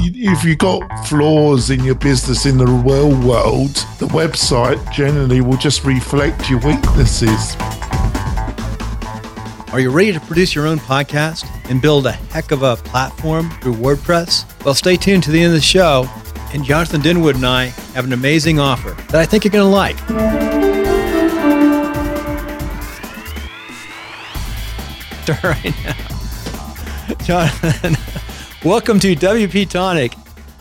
If you've got flaws in your business in the real world, the website generally will just reflect your weaknesses. Are you ready to produce your own podcast and build a heck of a platform through WordPress? Well, stay tuned to the end of the show, and Jonathan Denwood and I have an amazing offer that I think you're going to like. Right now, Jonathan, welcome to WP Tonic,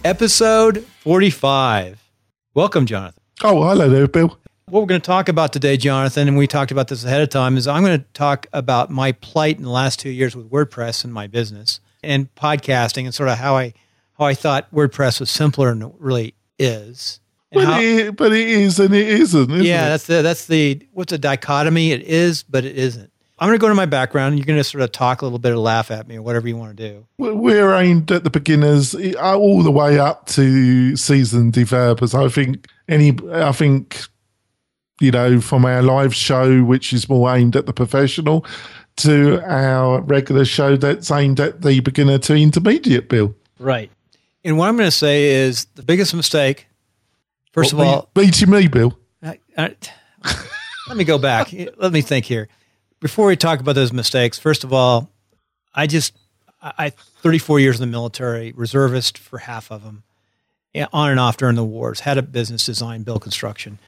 episode 45. Welcome, Jonathan. Oh, hello there, Bill. What we're going to talk about today, Jonathan, and we talked about this ahead of time, is I'm going to talk about my plight in the last two years with WordPress and my business and podcasting and sort of how I how I thought WordPress was simpler than it really is. But, how- it, but it is and it isn't, isn't yeah, it? that's the that's the what's a dichotomy? It is, but it isn't. I'm going to go to my background. and You're going to sort of talk a little bit or laugh at me or whatever you want to do. We're aimed at the beginners eh, all the way up to seasoned developers. I think any, I think, you know, from our live show, which is more aimed at the professional, to our regular show that's aimed at the beginner to intermediate, Bill. Right. And what I'm going to say is the biggest mistake. First of all, be- beating me, Bill. I, I, let me go back. let me think here. Before we talk about those mistakes, first of all, I just I I- 34 years in the military, reservist for half of them, on and off during the wars. Had a business design, build construction.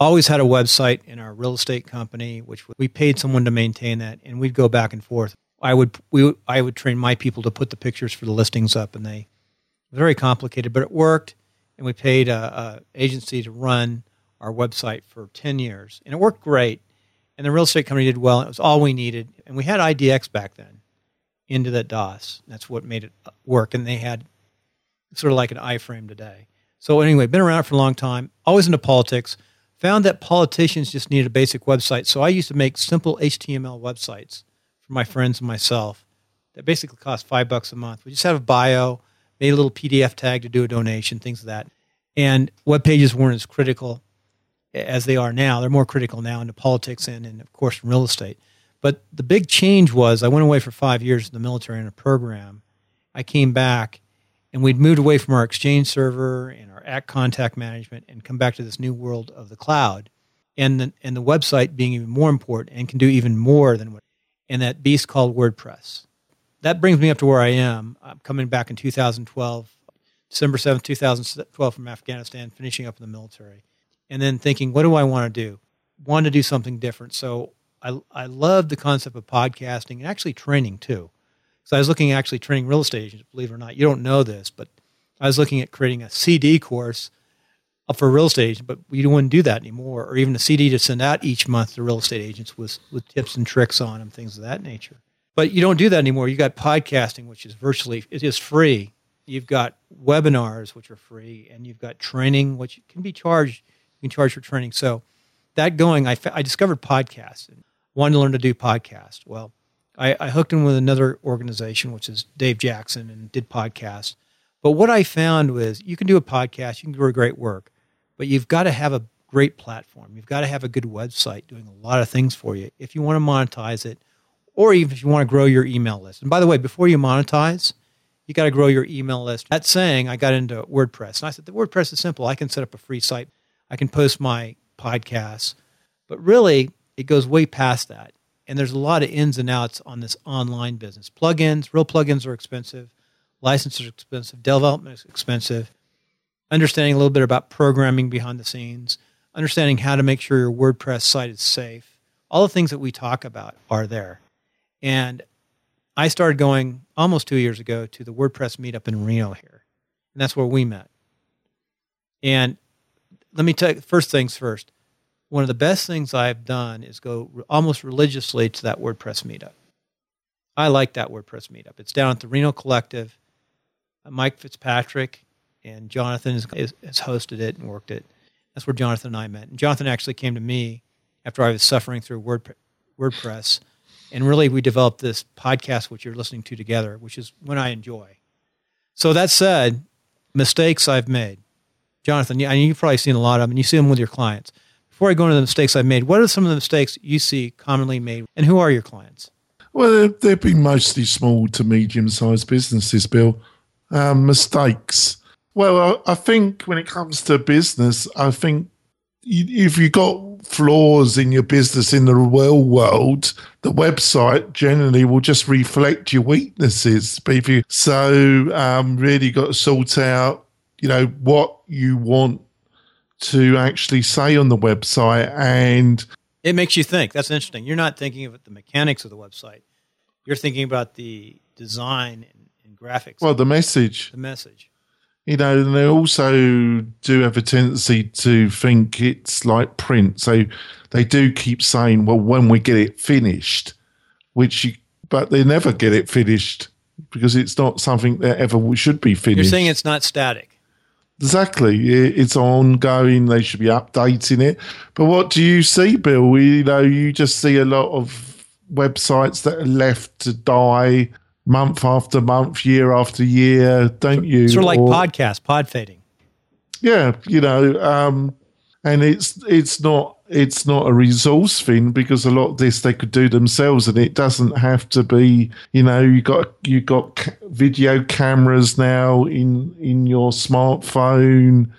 Always had a website in our real estate company, which we paid someone to maintain that, and we'd go back and forth. I would we I would train my people to put the pictures for the listings up, and they very complicated, but it worked. And we paid a, a agency to run our website for 10 years. And it worked great. And the real estate company did well. It was all we needed. And we had IDX back then into that DOS. That's what made it uh, work. And they had sort of like an iframe today. So anyway, been around for a long time, always into politics. Found that politicians just needed a basic website. So I used to make simple HTML websites for my friends and myself that basically cost five bucks a month. We just have a bio, made a little PDF tag to do a donation, things of that. And web pages weren't as critical as they are now. They're more critical now into politics and, and of course, real estate. But the big change was I went away for five years in the military in a program. I came back and we'd moved away from our exchange server and our act contact management and come back to this new world of the cloud and the, and the website being even more important and can do even more than what and that beast called WordPress. That brings me up to where I am. I'm coming back in 2012, December 7th, 2012 from Afghanistan, finishing up in the military and then thinking, what do I want to do? Want to do something different. So I, I love the concept of podcasting and actually training too. So I was looking at actually training real estate agents, believe it or not. You don't know this, but I was looking at creating a CD course uh, for real estate agents, but we wouldn't do that anymore, or even a CD to send out each month to real estate agents with, with tips and tricks on them, things of that nature. But you don't do that anymore. You got podcasting, which is virtually it is free. You've got webinars, which are free, and you've got training, which can be charged. You can charge for training. So that going, I, I discovered podcasts and wanted to learn to do podcasts. Well, I, I hooked in with another organization, which is Dave Jackson, and did podcasts. But what I found was you can do a podcast, you can do a great work, but you've got to have a great platform. You've got to have a good website doing a lot of things for you if you want to monetize it, or even if you want to grow your email list. And by the way, before you monetize, you got to grow your email list. That saying, I got into WordPress, and I said the WordPress is simple. I can set up a free site, I can post my podcasts, but really it goes way past that. And there's a lot of ins and outs on this online business. Plugins, real plugins are expensive. Licenses are expensive. Development is expensive. Understanding a little bit about programming behind the scenes. Understanding how to make sure your WordPress site is safe. All the things that we talk about are there. And I started going almost two years ago to the WordPress meetup in Reno here. And that's where we met. And let me tell you, first things first. One of the best things I've done is go re- almost religiously to that WordPress meetup. I like that WordPress meetup. It's down at the Reno Collective. Uh, Mike Fitzpatrick and Jonathan is, has hosted it and worked it. That's where Jonathan and I met. And Jonathan actually came to me after I was suffering through Word, WordPress. And really, we developed this podcast, which you're listening to together, which is when I enjoy. So, that said, mistakes I've made. Jonathan, I you've probably seen a lot of them, and you see them with your clients. Before I go into the mistakes I've made, what are some of the mistakes you see commonly made, and who are your clients? Well, they've, been mostly small to medium sized businesses, Bill. Um, mistakes. Well, I, think when it comes to business, I think if you've got flaws in your business in the real world, the website generally will just reflect your weaknesses. So um, really got to sort out, you know, what you want to actually say on the website and it makes you think. That's interesting. You're not thinking of the mechanics of the website. You're thinking about the design and, and graphics. Well, the message. The message. You know, and they also do have a tendency to think it's like print. So they do keep saying, well, when we get it finished, which you, but they never get it finished because it's not something that ever should be finished. You're saying it's not static. Exactly. It's ongoing. They should be updating it. But what do you see, Bill? You know, you just see a lot of websites that are left to die month after month, year after year, don't you? Sort of like or, podcast, pod fading. Yeah, you know, um, and it's it's not it's not a resource thing because a lot of this they could do themselves and it doesn't have to be you know you got you got video cameras now in in your smartphone.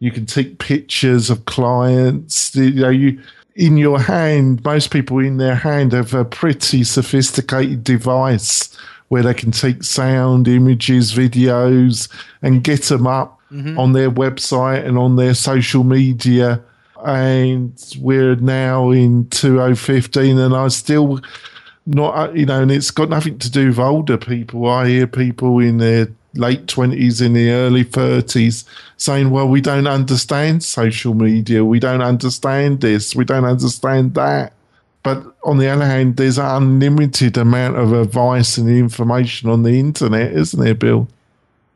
You can take pictures of clients. You know you in your hand most people in their hand have a pretty sophisticated device where they can take sound images videos and get them up mm-hmm. on their website and on their social media. And we're now in 2015 and I still not you know and it's got nothing to do with older people. I hear people in their late 20s in the early 30s saying well we don't understand social media. We don't understand this. We don't understand that. But on the other hand there's an unlimited amount of advice and information on the internet isn't there bill?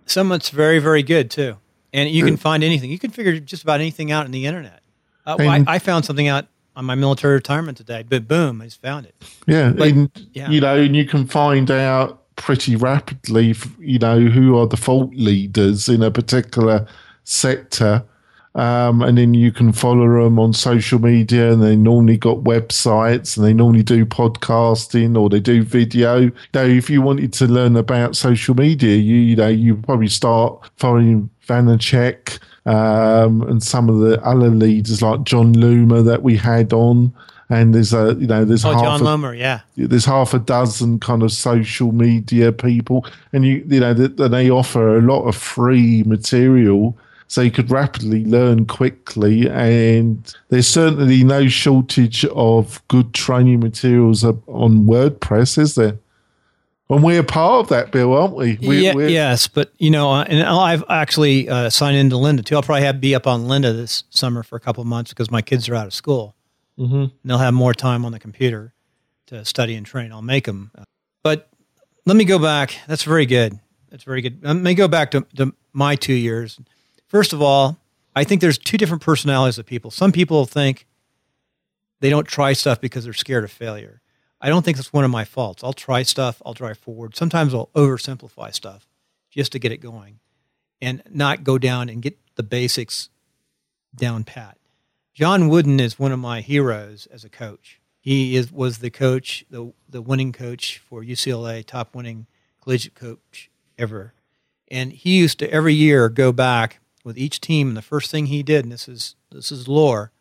Some of it's very very good too and you can find anything you can figure just about anything out on the internet uh, well, I, I, found something out on my military retirement today, but boom, I just found it. Yeah, and, yeah. you know, and you can find out pretty rapidly, you know, who are the fault leaders in a particular sector. Um, and then you can follow them on social media, and they normally got websites, and they normally do podcasting or they do video. Now, if you wanted to learn about social media, you you know you probably start following Vaynerchuk um, and some of the other leaders like Jon Loomer that we had on. And there's a you know there's oh, half Jon a, Loomer, yeah. There's half a dozen kind of social media people, and you you know that they offer a lot of free material so you could rapidly learn quickly. And there's certainly no shortage of good training materials on WordPress, is there? And we're part of that, Bill, aren't we? we yeah, yes, but you know, uh, and I've actually uh, signed into Lynda too. I'll probably have be up on Lynda this summer for a couple of months because my kids are out of school. Mm-hmm. And they'll have more time on the computer to study and train. I'll make them. But let me go back. That's very good. That's very good. Let me go back to, to my two years. First of all, I think there's two different personalities of people. Some people think they don't try stuff because they're scared of failure. I don't think that's one of my faults. I'll try stuff, I'll drive forward. Sometimes I'll oversimplify stuff just to get it going and not go down and get the basics down pat. John Wooden is one of my heroes as a coach. He is was the coach, the the winning coach for UCLA, top winning collegiate coach ever. And he used to every year go back with each team and the first thing he did, and this is this is lore,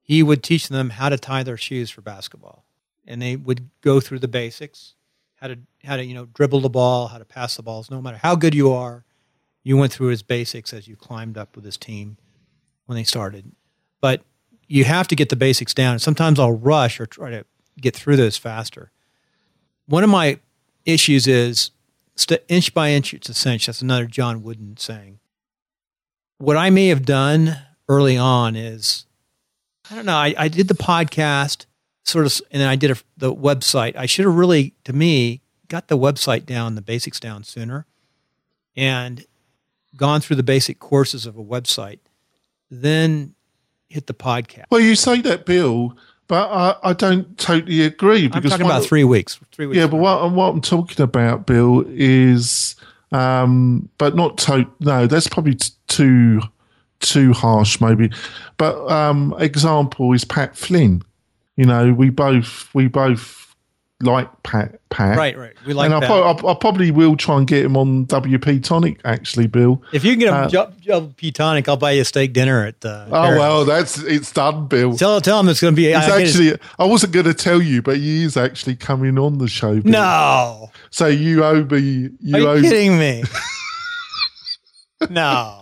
he would teach them how to tie their shoes for basketball and they would go through the basics, how to how to you know dribble the ball, how to pass the balls. No matter how good you are, you went through his basics as you climbed up with his team when they started. But you have to get the basics down. Sometimes I'll rush or try to get through those faster. One of my issues is st- inch by inch, it's a cinch. That's another John Wooden saying. What I may have done early on is, I don't know, I, I did the podcast sort of, and then I did a, the website. I should have really, to me, got the website down, the basics down sooner, and gone through the basic courses of a website, then hit the podcast. Well, you say that, Bill, but I, I don't totally agree. Because I'm talking about three weeks. Three weeks. Yeah, but what, what I'm talking about, Bill, is, um, but not to, no, that's probably t- too too harsh, maybe. But um, example is Pat Flynn. You know, we both we both like Pat. Pat. Right, right. We like and I, pro- I, I probably will try and get him on WP Tonic. Actually, Bill. if you can get uh, a job, job P tonic, I'll buy you a steak dinner at. Uh, Oh well, that's it's done, Bill. Tell tell him it's going to be. He's I actually. I wasn't going to tell you, but he is actually coming on the show. Bill. no. So you owe me. You Are You you owe. kidding me? no.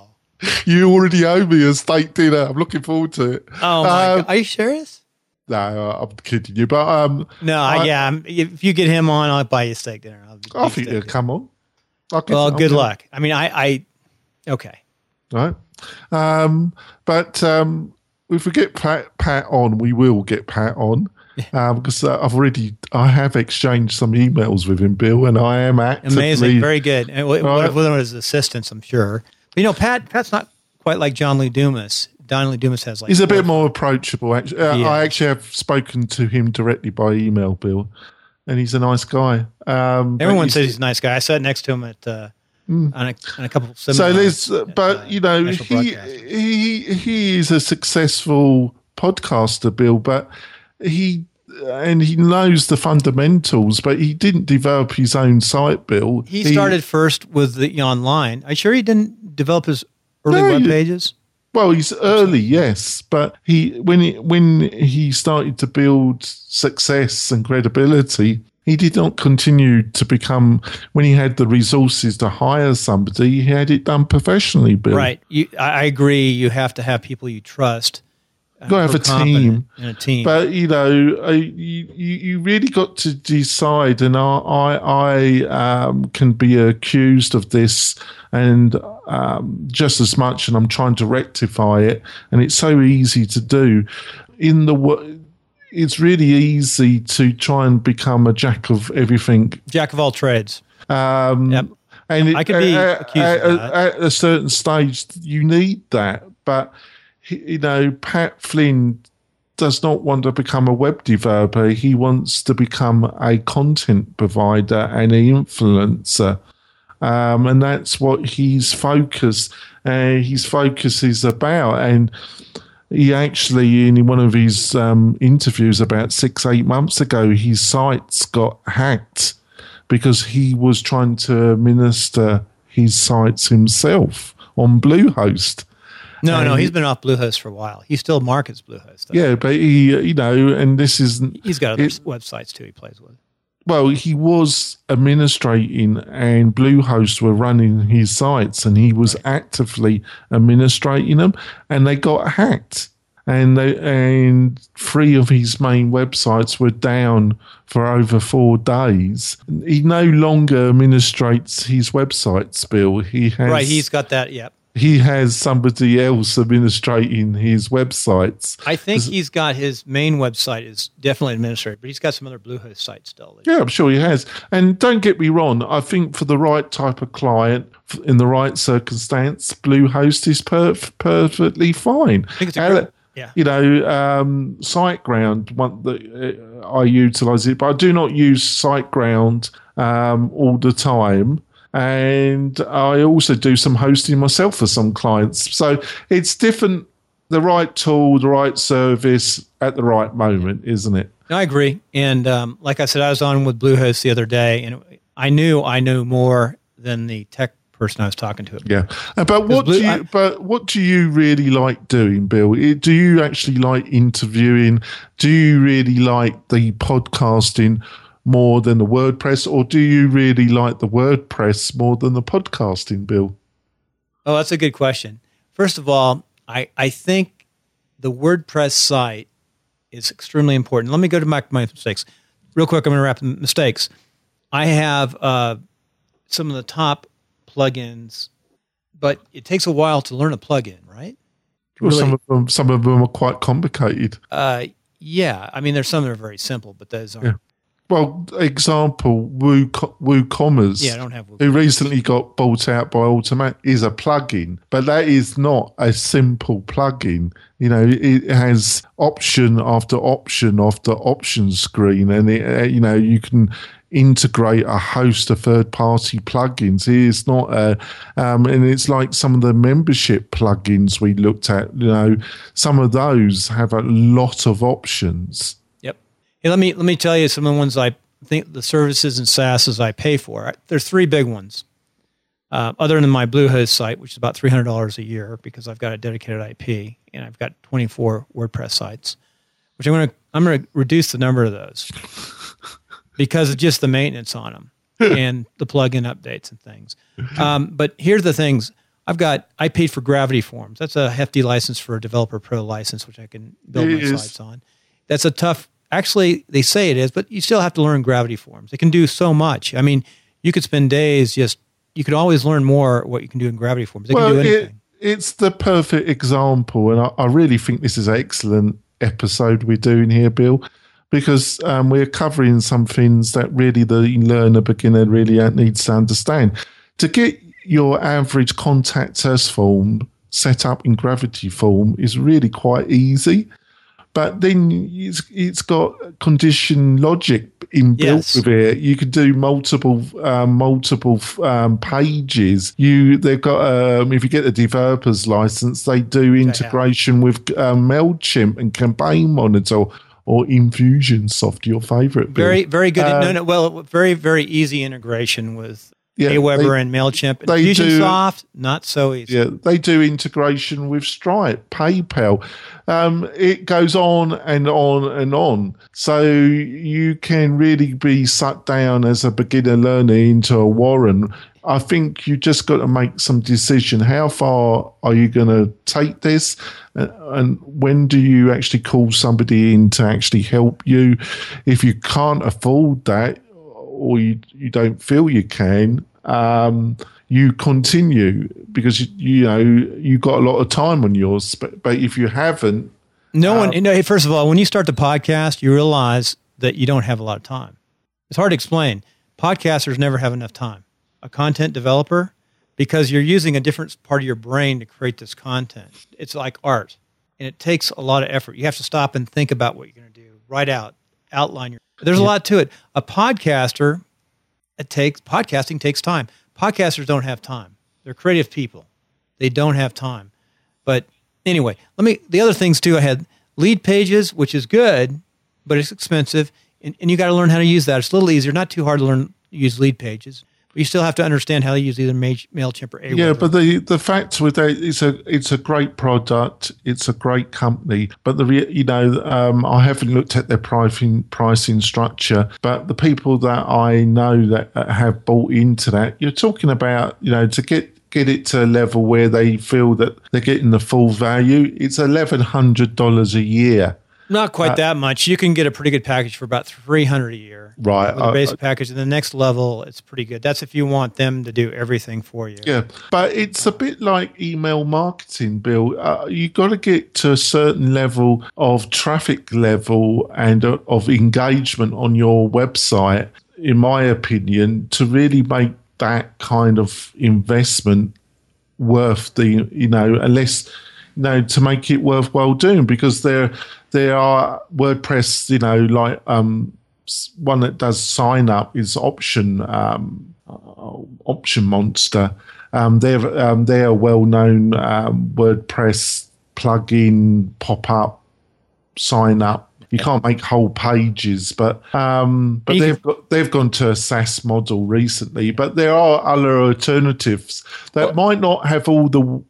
You already owe me a steak dinner. I'm looking forward to it. Oh my Um, god. Are you serious? No, I'm kidding you, but um, No. I- yeah. I'm- If you get him on, I'll buy you steak dinner. I'll I beef think steak come on. I'll Well, I'll good luck. I mean, I. I okay. right? Um, but um, if we get Pat, Pat on, we will get Pat on um, because uh, I've already I have exchanged some emails with him, Bill, and I am actively Amazing. Very good. And with, Right. with his assistants, I'm sure. But you know, Pat. Pat's not quite like John Lee Dumas. John Lee Dumas has like. He's a bit more approachable. Actually, uh, Yeah. I actually have spoken to him directly by email, Bill, and he's a nice guy. Um, Everyone he's- says he's a nice guy. I sat next to him at uh, on, a, on a couple of so. There's, uh, at, but uh, you know, he he he is a successful podcaster, Bill, but he. And he knows the fundamentals, but he didn't develop his own site, Bill. He started first with the online. Are you sure he didn't develop his early No, web pages? Well, he's early, yes, but he when he, when he started to build success and credibility, he did not continue to become. When he had the resources to hire somebody, he had it done professionally. Bill, Right. You, I, I agree. You have to have people you trust. Got to have a team. A team. But you know, uh, you, you you really got to decide, and I I, I um, can be accused of this, and um, just as much, and I'm trying to rectify it, and it's so easy to do. In the it's really easy to try and become a jack of everything. Jack of all trades. Um, Yep. and I could be at, accused at, of that. at a certain stage, you need that. But you know, Pat Flynn does not want to become a web developer. He wants to become a content provider and an influencer. Um, and that's what he's focused. Uh, his focus is about, and he actually, in one of his um, interviews about six, eight months ago, his sites got hacked because he was trying to administer his sites himself on Bluehost. No, no, he's been off Bluehost for a while. He still markets Bluehost. though. Yeah, but he, uh, you know, and this isn't He's got other It- websites too he plays with. well, he was administrating and Bluehost were running his sites and he was actively administrating them and they got hacked. And they, and three of his main websites were down for over four days. He no longer administrates his websites, Bill. He has Right. He's got that. Yep. He has somebody else administrating his websites. I think he's got his main website is definitely administrated, but he's got some other Bluehost sites still. Yeah, I'm sure he has. And don't get me wrong, I think for the right type of client, in the right circumstance, Bluehost is perf- perfectly fine. I think it's a Ale- great, yeah. You know, um, SiteGround, one that uh, I utilize it, but I do not use SiteGround um, all the time. And I also do some hosting myself for some clients. So it's different, the right tool, the right service at the right moment, isn't it? I agree. And um, like I said, I was on with Bluehost the other day, and I knew I knew more than the tech person I was talking to. Yeah, Uh, but what Blue- do you? I- but what do you really like doing, Bill? Do you actually like interviewing? Do you really like the podcasting more than the WordPress, or do you really like the WordPress more than the podcasting, Bill? Oh, that's a good question. First of all, I, I think the WordPress site is extremely important. Let me go to my, my mistakes. Real quick, I'm going to wrap the mistakes. I have uh, some of the top plugins, but it takes a while to learn a plugin, right? Well, Really? some of them, some of them are quite complicated. Uh, yeah. I mean, there's some that are very simple, but those aren't. Yeah. Well, example, Woo WooCommerce. Yeah, I don't have WooCommerce. who recently got bought out by Automattic is a plugin, but that is not a simple plugin. You know, it has option after option after option screen, and it, uh, you know you can integrate a host of third-party plugins. It's not a, um, and it's like some of the membership plugins we looked at. You know, some of those have a lot of options. Hey, let me let me tell you some of the ones I think the services and SaaS I pay for. There's three big ones. Uh, other than my Bluehost site, which is about three hundred dollars a year because I've got a dedicated IP and I've got 24 WordPress sites, which I'm going to I'm going to reduce the number of those because of just the maintenance on them and the plugin updates and things. Um, but here's the things I've got. I paid for Gravity Forms. That's a hefty license for a Developer Pro license, which I can build it my is. sites on. That's a tough. Actually, they say it is, but you still have to learn Gravity Forms. It can do so much. I mean, you could spend days just you could always learn more what you can do in gravity forms. They well, can do anything. It, it's the perfect example, and I, I, really think this is an excellent episode we're doing here, Bill, because um, we're covering some things that really the learner beginner really needs to understand. To get your average contact us form set up in gravity form is really quite easy but then it's, it's got condition logic inbuilt yes. with it. You can do multiple um, multiple um, pages. You they've got um, if you get the developers license, they do integration with um, Mailchimp and Campaign Monitor or Infusionsoft, your favorite. Very very good. no, um, no, well, very very easy integration with yeah, Aweber and MailChimp. They Infusionsoft, not so easy. Yeah, they do integration with Stripe, PayPal. Um, it goes on and on and on. So you can really be sucked down as a beginner learner into a warren. I think you just got to make some decision. How far are you going to take this? And when do you actually call somebody in to actually help you? If you can't afford that, or you, you don't feel you can, um, you continue because you, you know you got a lot of time on yours. But, but if you haven't, no um, one. You know, first of all, when you start the podcast, you realize that you don't have a lot of time. It's hard to explain. Podcasters never have enough time. A content developer, because you're using a different part of your brain to create this content. It's like art, and it takes a lot of effort. You have to stop and think about what you're going to do. Write out, outline your. There's a lot to it. A podcaster it takes podcasting takes time. Podcasters don't have time. They're creative people. They don't have time. But anyway, let me the other things too. I had lead pages, which is good, but it's expensive, and, and you got to learn how to use that. It's a little easier, not too hard to learn use Leadpages. But you still have to understand how to use either Mailchimp or Aweber. Yeah, but the the fact with that, it's a it's a great product. It's a great company. But the you know um, I haven't looked at their pricing pricing structure. But the people that I know that have bought into that, you're talking about you know to get get it to a level where they feel that they're getting the full value. It's eleven hundred dollars a year not quite uh, that much. You can get a pretty good package for about three hundred a year. Right. The uh, basic uh, package. And the next level, it's pretty good. That's if you want them to do everything for you. Yeah, but it's a bit like email marketing, Bill. Uh, you got to get to a certain level of traffic level and uh, of engagement on your website, in my opinion, to really make that kind of investment worth the you know unless you know to make it worthwhile doing because there there are WordPress, you know, like um, one that does sign up is Option um, uh, OptinMonster. Um, they're um, they're a well known um, WordPress plugin pop up sign up. You can't make whole pages, but um, but they've got, they've gone to a SaaS model recently. But there are other alternatives that might not have all the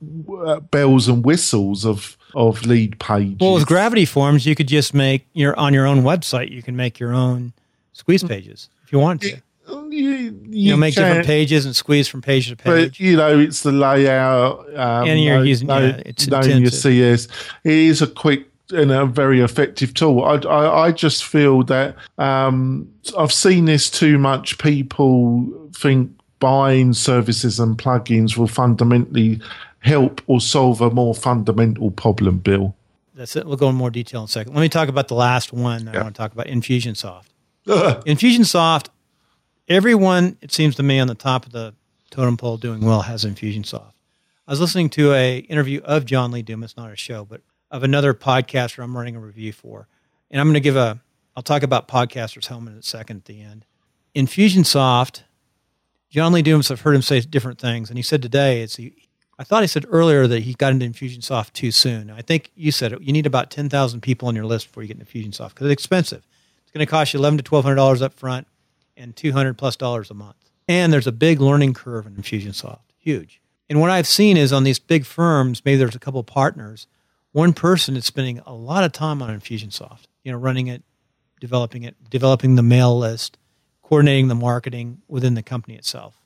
uh, bells and whistles of of Leadpages. Well, with Gravity Forms, you could just make your on your own website. You can make your own squeeze pages if you want to. You, you, you know, make can, different pages and squeeze from page to page. But you know, it's the layout. Um, and you're using no, yeah, it's knowing your CS. It is a quick and a very effective tool. I, I, I just feel that um, I've seen this too much. People think buying services and plugins will fundamentally help or solve a more fundamental problem, Bill? That's it. We'll go in more detail in a second. Let me talk about the last one. Yeah. I want to talk about Infusionsoft. Infusionsoft, everyone, it seems to me, on the top of the totem pole doing well has Infusionsoft. I was listening to a interview of John Lee Dumas, not a show, but of another podcaster I'm running a review for. And I'm going to give a, I'll talk about Podcasters Helmet in a second at the end. Infusionsoft, John Lee Dumas, I've heard him say different things. And he said today, it's he, I thought he said earlier that he got into Infusionsoft too soon. I think you said it. You need about 10,000 people on your list before you get into Infusionsoft because it's expensive. It's going to cost you 11 to $1,200 up front. and 200 plus dollars a month. And there's a big learning curve in Infusionsoft, huge. And what I've seen is on these big firms, maybe there's a couple partners, one person is spending a lot of time on Infusionsoft, you know, running it, developing it, developing the mail list, coordinating the marketing within the company itself.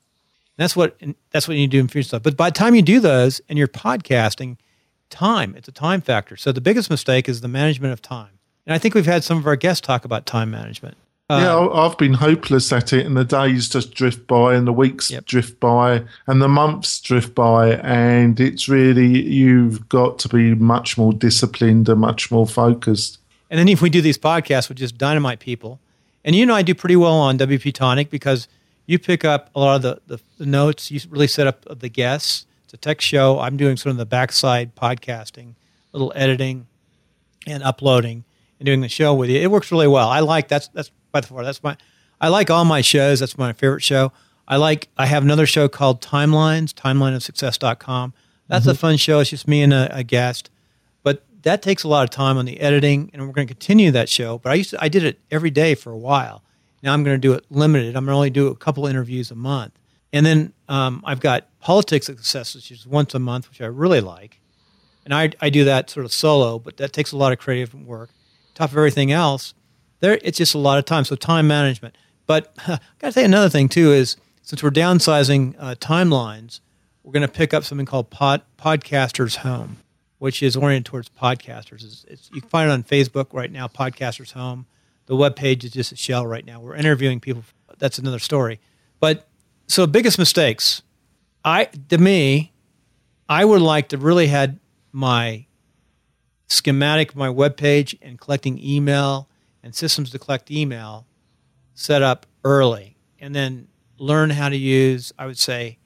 And that's what that's what you do in Infusionsoft. But by the time you do those and you're podcasting, time, it's a time factor. So the biggest mistake is the management of time. And I think we've had some of our guests talk about time management. Yeah, uh, I've been hopeless at it, and the days just drift by, and the weeks yep. drift by, and the months drift by, and it's really you've got to be much more disciplined and much more focused. And then if we do these podcasts with just dynamite people, and you know I do pretty well on WP Tonic because you pick up a lot of the, the, the notes, you really set up the guests. It's a tech show. I'm doing sort of the backside podcasting, little editing and uploading and doing the show with you. It works really well. I like that's that's by far that's my I like all my shows. That's my favorite show. I like I have another show called Timelines, timelineofsuccess.com. That's mm-hmm. a fun show. It's just me and a, a, guest. But that takes a lot of time on the editing and we're going to continue that show. But I used to, I did it every day for a while. Now I'm going to do it limited. I'm going to only do a couple interviews a month. And then um, I've got Politics of Success, which is once a month, which I really like. And I, I do that sort of solo, but that takes a lot of creative work top of everything else, there it's just a lot of time. So time management. But I got to say another thing too is since we're downsizing uh, timelines, we're going to pick up something called Pod, Podcasters Home, which is oriented towards podcasters. It's, it's, you can find it on Facebook right now, Podcasters Home. The web page is just a shell right now. We're interviewing people. That's another story. But so biggest mistakes. I to me, I would like to really had my schematic my web page and collecting email and systems to collect email set up early and then learn how to use i would say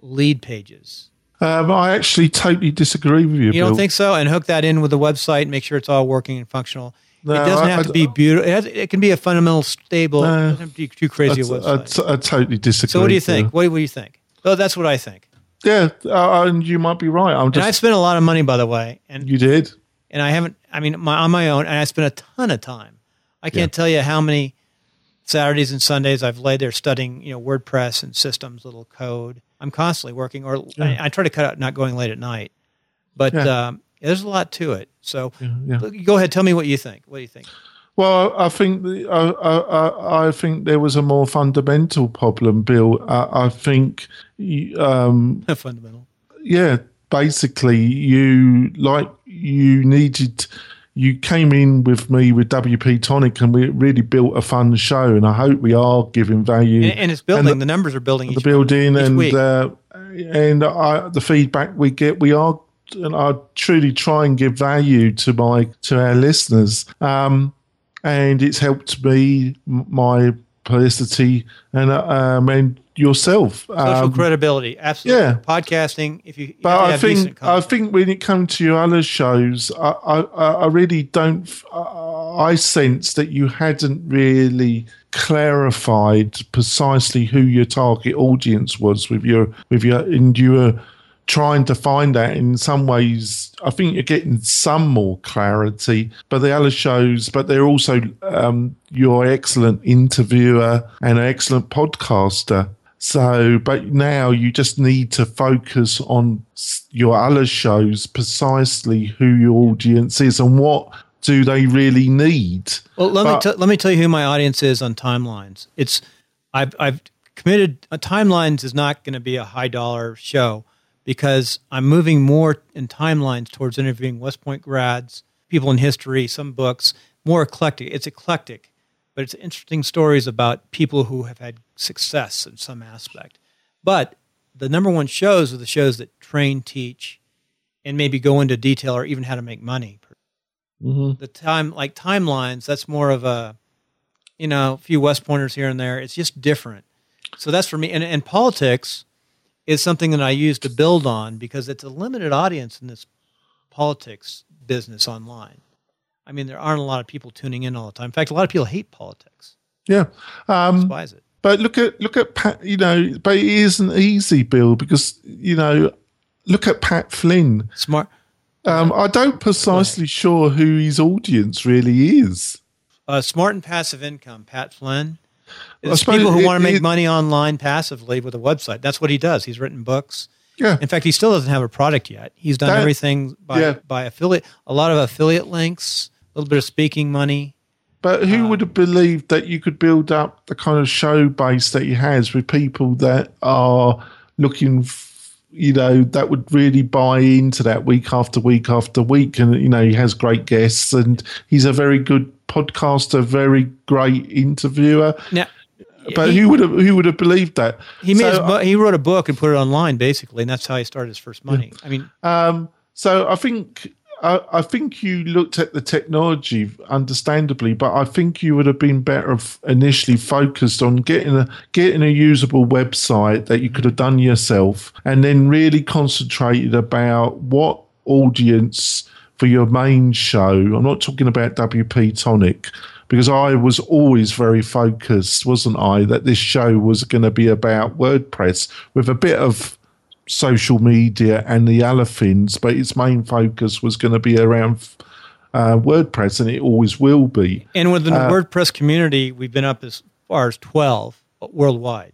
lead pages um, I actually totally disagree with you. You Bill. don't think so? And hook that in with the website and make sure it's all working and functional. No, it doesn't have I, to be beautiful. It, has, it, can be a fundamental, stable. No, it doesn't have to be too crazy I, a website. I, I, totally disagree. So what do you think? What, what, do you think? Oh, that's what I think. Yeah, uh, and you might be right. I'm just. And I spent a lot of money, by the way. And you did and I haven't. I mean, my, on my own, and I spent a ton of time. I can't yeah. tell you how many Saturdays and Sundays I've laid there studying, you know, WordPress and systems, little code. I'm constantly working, or yeah. I, I, try to cut out not going late at night. But yeah. um, there's a lot to it. So go ahead, tell me what you think. What do you think? Well, I think the, I, I, I, think there was a more fundamental problem, Bill. I, I think um, fundamental. Yeah, basically, you like you needed you came in with me with WP Tonic and we really built a fun show and I hope we are giving value. And, and it's building. And the, the, numbers are building the building week, and uh, and I, the feedback we get we are and I truly try and give value to my to our listeners. Um, and it's helped me my publicity and uh, um, and yourself. Social um, credibility, absolutely. Yeah, podcasting. If you, you but I think I think when it comes to your other shows, I I, I really don't. I sense that you hadn't really clarified precisely who your target audience was with your with your and you were trying to find that in some ways i think you're getting some more clarity but the other shows but they're also um, you're excellent interviewer and an excellent podcaster so, but now you just need to focus on your other shows, precisely who your audience is and what do they really need. Well, let but, me t- let me tell you who my audience is on timelines. It's I've I've committed uh, timelines is not going to be a high dollar show because I'm moving more in timelines towards interviewing West Point grads, people in history, some books, more eclectic. It's eclectic but it's interesting stories about people who have had success in some aspect. But the number one shows are the shows that train, teach, and maybe go into detail or even how to make money. Mm-hmm. The time, like timelines, that's more of a, you know, a few West Pointers here and there. It's just different. So that's for me. And, and politics is something that I use to build on because it's a limited audience in this politics business online. I mean, there aren't a lot of people tuning in all the time. In fact, a lot of people hate politics. Yeah, um, despise it. But look at look at Pat. You know, but it isn't easy, Bill, because you know, look at Pat Flynn. Smart. Um, I don't precisely sure who his audience really is. Uh, smart and passive income, Pat Flynn. It's people who it- want to make it- money online passively with a website. That's what he does. He's written books. Yeah. In fact, he still doesn't have a product yet. He's done That- everything by yeah. by affiliate, a lot of affiliate links, little bit of speaking money. But who Um, would have believed that you could build up the kind of show base that he has with people that are looking, f- you know, that would really buy into that week after week after week? And, you know, he has great guests and he's a very good podcaster, very great interviewer. Now, But he, who would have who would have believed that? he made So, his, bu- he wrote a book and put it online basically, and that's how he started his first money. I mean, Um, so I think I, think you looked at the technology, understandably, but I think you would have been better initially focused on getting a getting a usable website that you could have done yourself, and then really concentrated about what audience for your main show. I'm not talking about WP Tonic. Because I was always very focused, wasn't I, that this show was going to be about WordPress with a bit of social media and the other but its main focus was going to be around uh, WordPress, and it always will be. and with the Uh, WordPress community, we've been up as far as twelve worldwide,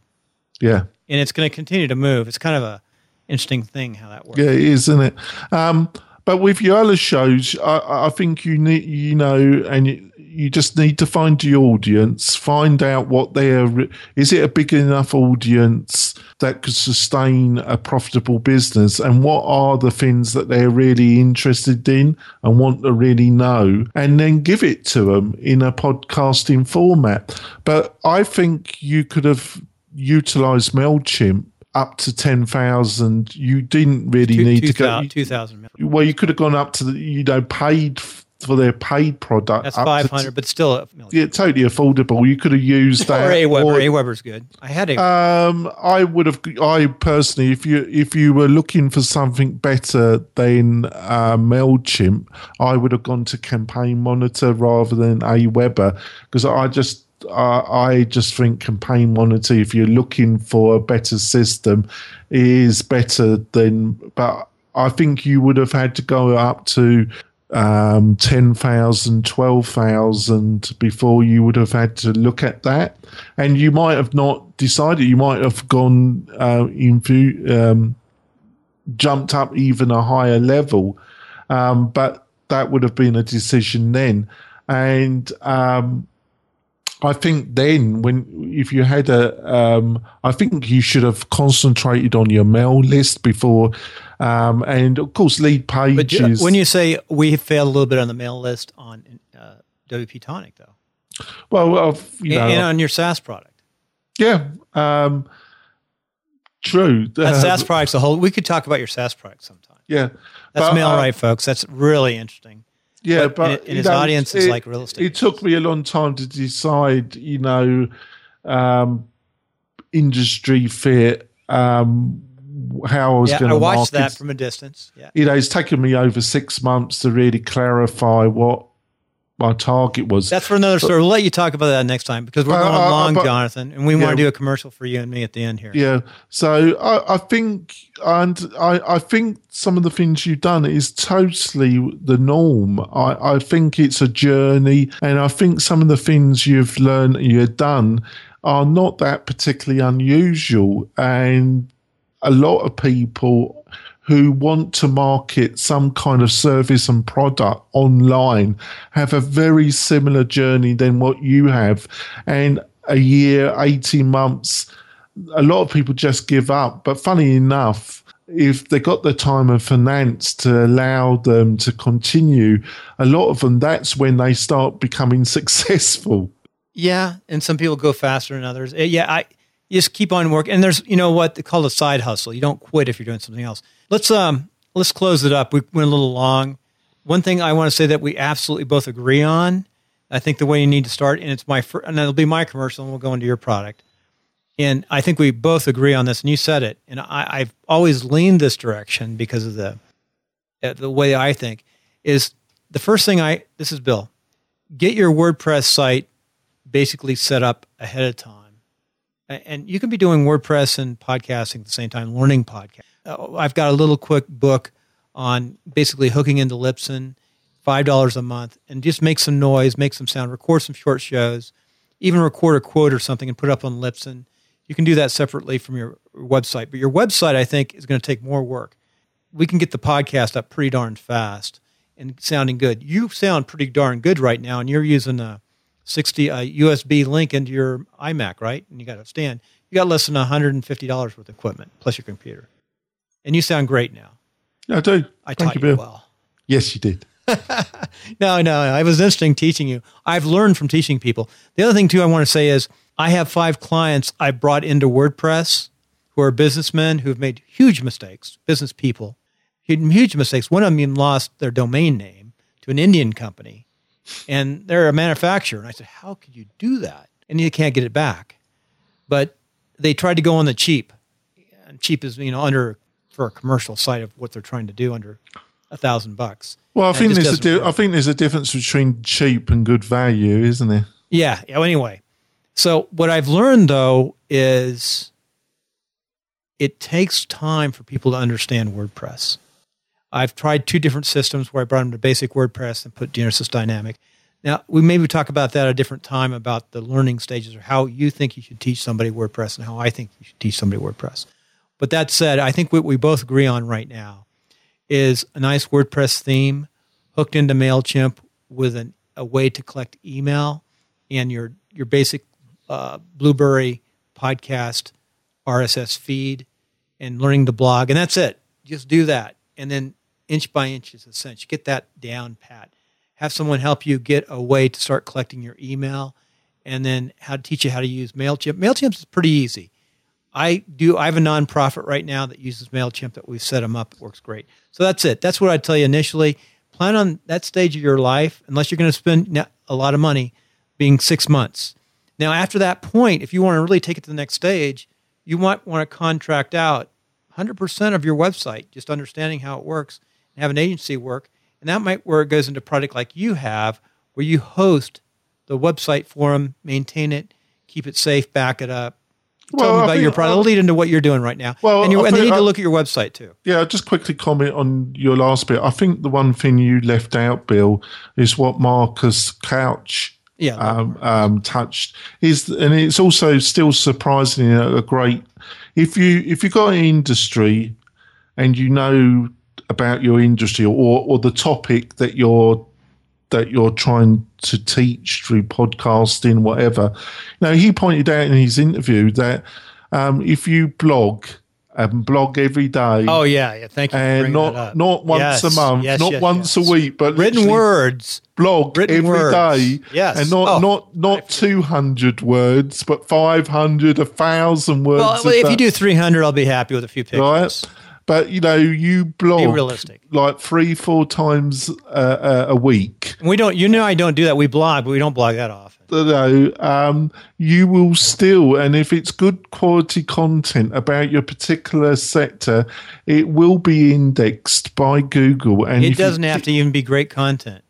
Yeah, and it's going to continue to move. It's kind of a interesting thing how that works. yeah, it is, isn't it? Um, but with your other shows, I, I think you need, you know, and you, you just need to find the audience, find out what they're. Is it a big enough audience that could sustain a profitable business, and what are the things that they're really interested in and want to really know, and then give it to them in a podcasting format. But I think you could have utilized Mailchimp up to ten thousand. You didn't really Two- need two to go. thou- 2,000 million. Well, you could have gone up to the, you know, paid for their paid product. That's five hundred, but still a million. yeah, totally affordable. You could have used that. or Aweber. or- Aweber's good. I had a um, I would have. I personally, if you if you were looking for something better than uh, Mailchimp, I would have gone to Campaign Monitor rather than Aweber because I just. Uh, I just think Campaign Monitor, if you're looking for a better system, is better than. But I think you would have had to go up to um, 10,000, 12,000 before you would have had to look at that. And you might have not decided, you might have gone uh, into, um, jumped up even a higher level. Um, but that would have been a decision then. And um, I think then, when if you had a, um, I think you should have concentrated on your mail list before, um, and of course lead But pages. when you say we failed a little bit on the mail list on uh, WP Tonic, though, well, you know, and, and on your SaaS product, yeah, um, true. that Uh, SaaS product's a whole. We could talk about your SaaS product sometime. yeah, That's But, mail uh, right, folks. That's really interesting. Yeah, But- but, and you his know, audience is like real estate It took me a long time to decide, you know, um, industry fit, um, how I was Yeah, going I to watched market. that from a distance. Yeah, you know, it's taken me over six months to really clarify what my target was. that's for another story. We'll let you talk about that next time because we're going uh, long, but- Jonathan, and we Yeah. want to do a commercial for you and me at the end here. Yeah. So I, I think, and I, I think some of the things you've done is totally the norm. I, I think it's a journey, and I think some of the things you've learned, you've done, are not that particularly unusual. And a lot of people who want to market some kind of service and product online have a very similar journey than what you have. And a year, 18 months, a lot of people just give up. But funny enough, if they got the time and finance to allow them to continue, a lot of them, that's when they start becoming successful. Yeah, and some people go faster than others. Uh, Yeah, I you just keep on working. And there's you know what they call a side hustle. You don't quit if you're doing something else. Let's um let's close it up. We went a little long. One thing I want to say that we absolutely both agree on. I think the way you need to start, and it's my fir- and it'll be my commercial, and we'll go into your product. And I think we both agree on this. And you said it, and I, I've always leaned this direction because of the uh, the way I think is the first thing I this is Bill. Get your WordPress site basically set up ahead of time. And you can be doing WordPress and podcasting at the same time, learning podcast. Uh, I've got a little quick book on basically hooking into Libsyn, $5 a month, and just make some noise, make some sound, record some short shows. even record a quote or something and put it up on Libsyn. You can do that separately from your website. But your website, I think, is going to take more work. We can get the podcast up pretty darn fast and sounding good. You sound pretty darn good right now, and you're using a 60 uh, a USB link into your iMac, right? And you got a stand. You got less than $150 worth of equipment plus your computer, and you sound great now. Yeah, I do. I Thank taught you, you, well. Yes, you did. No, no, I was interesting teaching you. I've learned from teaching people. The other thing too I want to say is I have five clients I brought into WordPress who are businessmen who've made huge mistakes, business people, huge mistakes. One of them even lost their domain name to an Indian company, and they're a manufacturer. And I said, "How could you do that?" And you can't get it back. But they tried to go on the cheap, and cheap is you know under for a commercial site of what they're trying to do under a thousand bucks. Well, I And think there's a di- I think there's a difference between cheap and good value, isn't there? Yeah. yeah, Anyway, so what I've learned though is it takes time for people to understand WordPress. I've tried two different systems where I brought them to basic WordPress and put Genesis Dynamik. Now, we maybe talk about that at a different time about the learning stages or how you think you should teach somebody WordPress and how I think you should teach somebody WordPress. But that said, I think what we both agree on right now is a nice WordPress theme hooked into MailChimp with an, a way to collect email and your, your basic uh, Blubrry podcast RSS feed and learning to blog. And that's it. Just do that. And then inch by inch is essential. Get that down pat. Have someone help you get a way to start collecting your email and then how to teach you how to use MailChimp. MailChimp is pretty easy. I do. I have a nonprofit right now that uses Mailchimp that we've set them up. It works great. So that's it. That's what I'd tell you initially. Plan on that stage of your life, unless you're going to spend a lot of money, being six months. Now, after that point, if you want to really take it to the next stage, you might want to contract out 100% of your website, just understanding how it works, and have an agency work. And that might where it goes into product like you have, where you host the website for them, maintain it, keep it safe, back it up. Tell Well, them I about think- your product. It'll lead into what you're doing right now. Well, and, you and they need I- to look at your website too. Yeah, I'll just quickly comment on your last bit. I think the one thing you left out, Bill, is what Marcus Couch Yeah. um, um, touched is, and it's also still surprisingly a, a great. If you if you got an industry and you know about your industry or or the topic that you're that you're trying to teach through podcasting, whatever. Now he pointed out in his interview that um, if you blog and blog every day, oh yeah, yeah. Thank you. and not not once Yes, a month, yes, not yes, once a week, but Written words. blog written every words. day. Yes. and not Oh, not not two hundred words, but five hundred, a thousand words. Well, if you do 300, I'll be happy with a few pictures. right. But you know, you blog realistic. like three, four times uh, uh, a week. We don't. You know, I don't do that. We blog, but we don't blog that often. You know, um, you will still, and if it's good quality content about your particular sector, it will be indexed by Google. And It doesn't have to even be great content.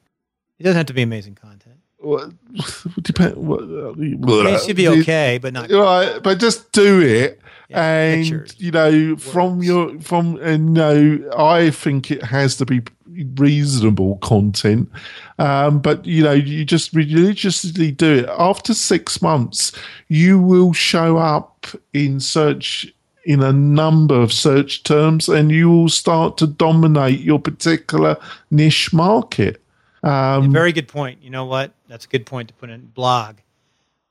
It doesn't have to be amazing content. Well, depend. What, It should be okay, but not. Right, but just do it, Yeah, and pictures, you know, from words. your from and no, I think it has to be reasonable content. Um, but you know, you just religiously do it. After six months, you will show up in search in a number of search terms, and you will start to dominate your particular niche market. Um, Very good point. You know what? That's a good point to put in blog,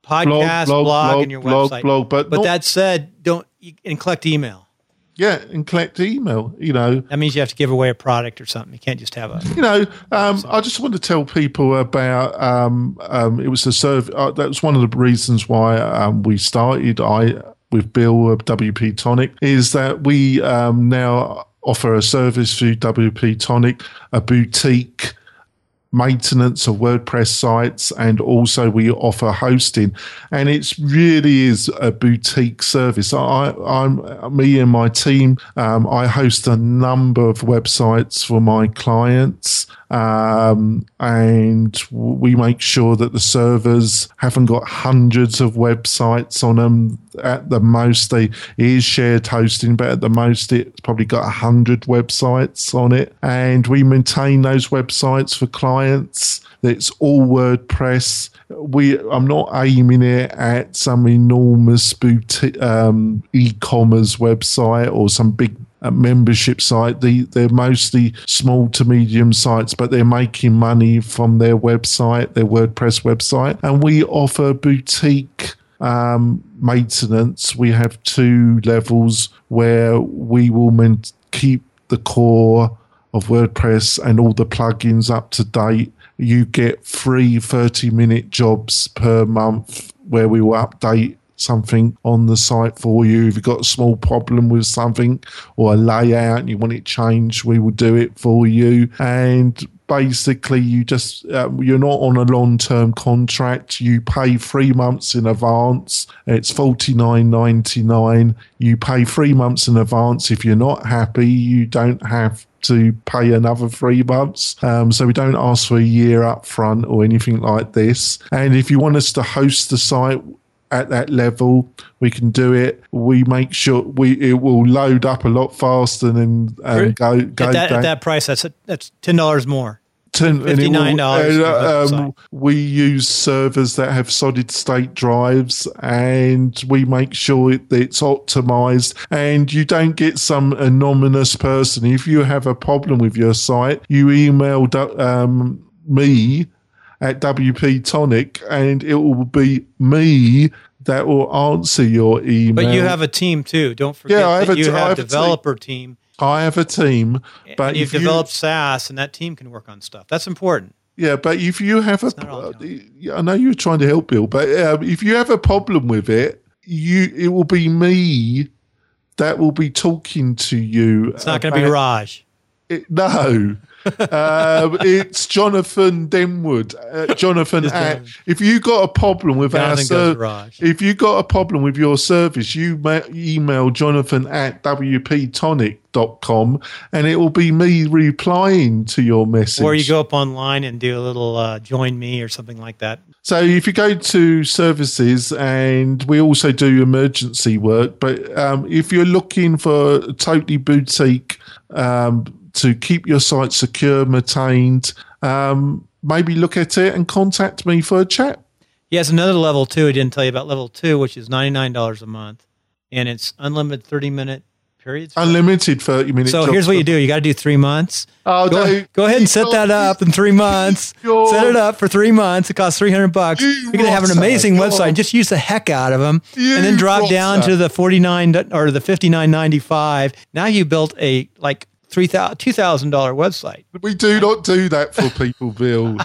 podcast, blog, blog, and your blog, website. blog, but but not- that said, don't and collect email. Yeah, and collect email. You know, That means you have to give away a product or something. You can't just have a. you know. Um, I just want to tell people about. Um, um, it was a serve. Uh, that was one of the reasons why um, we started. I with Bill of WP Tonic is that we um, now offer a service through WP Tonic, a boutique maintenance of WordPress sites, and also we offer hosting. And it really is a boutique service. I, I'm me and my team. Um, I host a number of websites for my clients, um, and we make sure that the servers haven't got hundreds of websites on them. At the most, they is shared hosting, but at the most, it's probably got hundred websites on it, and we maintain those websites for clients It's all WordPress. We I'm not aiming it at some enormous boutique um, e-commerce website or some big a membership site. The, they're mostly small to medium sites, but they're making money from their website, their WordPress website. And we offer boutique um, maintenance. We have two levels where we will keep the core of WordPress and all the plugins up to date. You get free 30 minute jobs per month where we will update something on the site for you. If you've got a small problem with something or a layout and you want it changed, we will do it for you. And basically you just uh, you're not on a long term contract you pay three months in advance it's 49.99 you pay three months in advance if you're not happy you don't have to pay another three months. Um, so we don't ask for a year up front or anything like this. And if you want us to host the site, at that level. We can do it. We make sure we it will load up a lot faster than um, go go at that, at that price. That's a, that's ten dollars more. Fifty nine dollars. Uh, um, we use servers that have solid state drives, and we make sure it, it's optimized. And you don't get some anonymous person. If you have a problem with your site, you email um, me at WP Tonic, and it will be me that will answer your email. But you have a team too. Don't forget yeah, I have a, you have, have a developer team. I have a team, but you've developed you, SaaS, and that team can work on stuff. That's important. Yeah, but if you have a, uh, I know you're trying to help Bill, but um, if you have a problem with it, you it will be me that will be talking to you. It's not going to be Raj. It, no, um, it's Jonathan Denwood. Uh, Jonathan, at, if you got a problem with our service, if you got a problem with your service, you ma- email Jonathan at wptonic.com and it will be me replying to your message. Or you go up online and do a little uh, join me or something like that. So if you go to services, and we also do emergency work, but um, if you're looking for totally boutique um, to keep your site secure, maintained, um, maybe look at it and contact me for a chat. Yes, another level two. I didn't tell you about level two, which is ninety nine dollars a month, and it's unlimited thirty minute periods. Unlimited thirty minutes. So here's what you do: you got to do three months. Oh, go, go ahead and set that up in three months. set it up for three months. It costs three hundred bucks. You are going to have an amazing website. Just use the heck out of them, you and then drop down to the forty nine or the fifty nine ninety five. Now you built a like three thousand two thousand dollar website. We do not do that for people, Bill.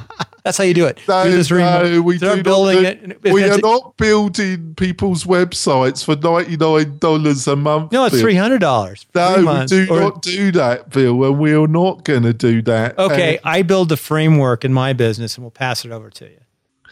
That's how you do it. No, no we do building not do, it. We are not building people's websites for ninety nine dollars a month. No, it's three hundred dollars. No, we do or, not do that, Bill, and we are not going to do that. Okay, I build the framework in my business, and we'll pass it over to you.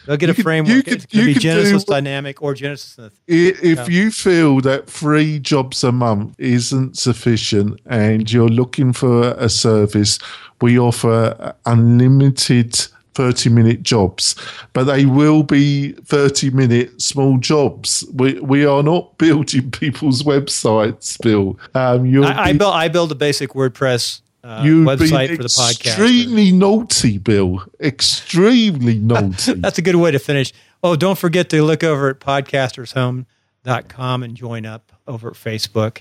They'll get a framework. You could, it could be Genesis do, Dynamik or Genesis. If you feel that three jobs a month isn't sufficient and you're looking for a service, we offer unlimited 30 minute jobs, but they will be 30 minute small jobs. We, we are not building people's websites, Bill. Um, I, I, build, I build a basic WordPress uh, You've website for the podcast. Extremely naughty, Bill. Extremely naughty. That's a good way to finish. Oh, don't forget to look over at podcastershome.com and join up over at Facebook.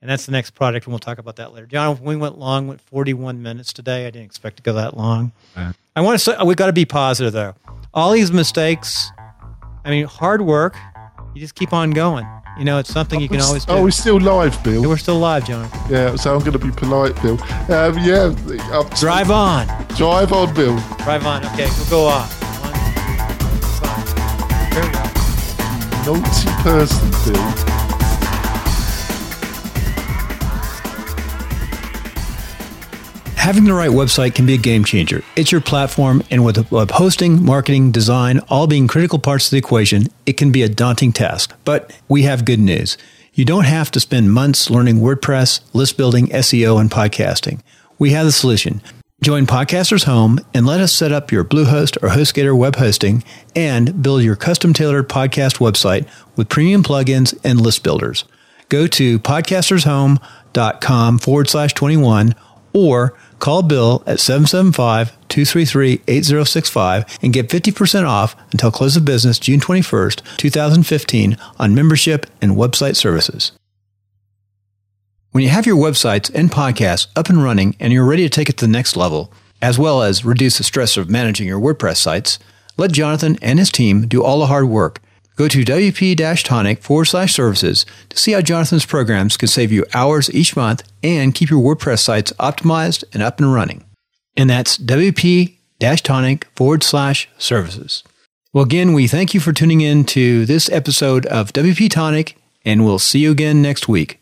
And that's the next product, and we'll talk about that later. John, we went long, went 41 minutes today. I didn't expect to go that long. Uh, I want to say, we've got to be positive, though. All these mistakes, I mean, hard work, you just keep on going. You know, it's something you can always do. Oh, we're still live, Bill. Yeah, we're still live, John. Yeah, so I'm going to be polite, Bill. Um, yeah. Drive on. Drive on, Bill. Drive on. Okay, we'll go off. One, five. There we go. Naughty person, Bill. Having the right website can be a game changer. It's your platform, and with web hosting, marketing, design, all being critical parts of the equation, it can be a daunting task. But we have good news. You don't have to spend months learning WordPress, list building, SEO, and podcasting. We have the solution. Join Podcasters Home and let us set up your Bluehost or HostGator web hosting and build your custom tailored podcast website with premium plugins and list builders. Go to podcastershome.com forward slash 21 or Call Bill at 775 233-8065 and get 50% off until close of business June 21st, 2015 on membership and website services. When you have your websites and podcasts up and running and you're ready to take it to the next level, as well as reduce the stress of managing your WordPress sites, let Jonathan and his team do all the hard work. Go to wp-tonic forward slash services to see how Jonathan's programs can save you hours each month and keep your WordPress sites optimized and up and running. And that's wp-tonic forward slash services. Well, again, we thank you for tuning in to this episode of WP Tonic, and we'll see you again next week.